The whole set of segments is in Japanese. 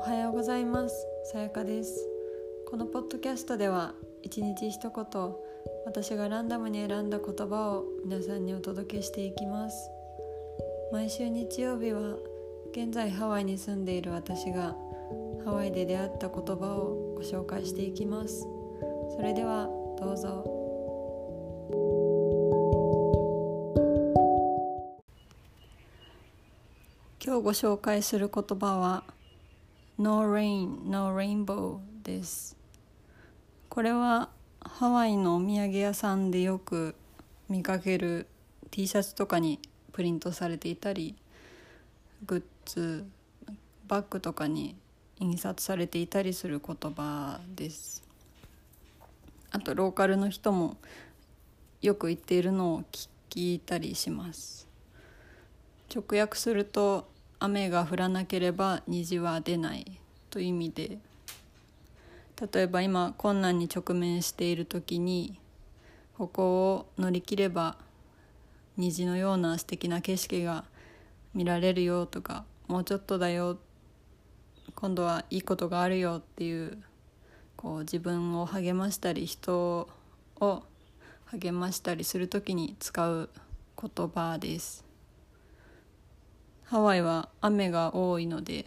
おはようございます。さやかです。このポッドキャストでは一日一言私がランダムに選んだ言葉を皆さんにお届けしていきます。毎週日曜日は現在ハワイに住んでいる私がハワイで出会った言葉をご紹介していきます。それではどうぞ。今日ご紹介する言葉は No rain, no rainbow です。これはハワイのお土産屋さんでよく見かける T シャツとかにプリントされていたりグッズバッグとかに印刷されていたりする言葉です。あとローカルの人もよく言っているのを聞いたりします。直訳すると雨が降らなければ虹は出ないという意味で例えば今困難に直面している時にここを乗り切れば虹のような素敵な景色が見られるよとかもうちょっとだよ今度はいいことがあるよっていうこう自分を励ましたり人を励ましたりする時に使う言葉です。ハワイは雨が多いので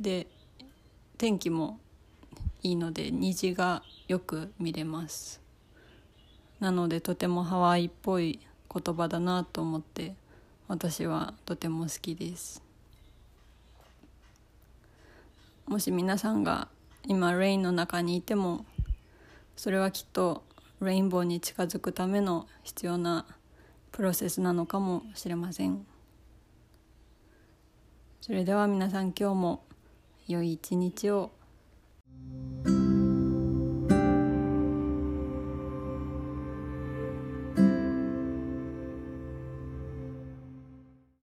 で天気もいいので虹がよく見れますなのでとてもハワイっぽい言葉だなと思って私はとても好きですもし皆さんが今レインの中にいてもそれはきっとレインボーに近づくための必要なプロセスなのかもしれません。それでは皆さん今日も良い一日を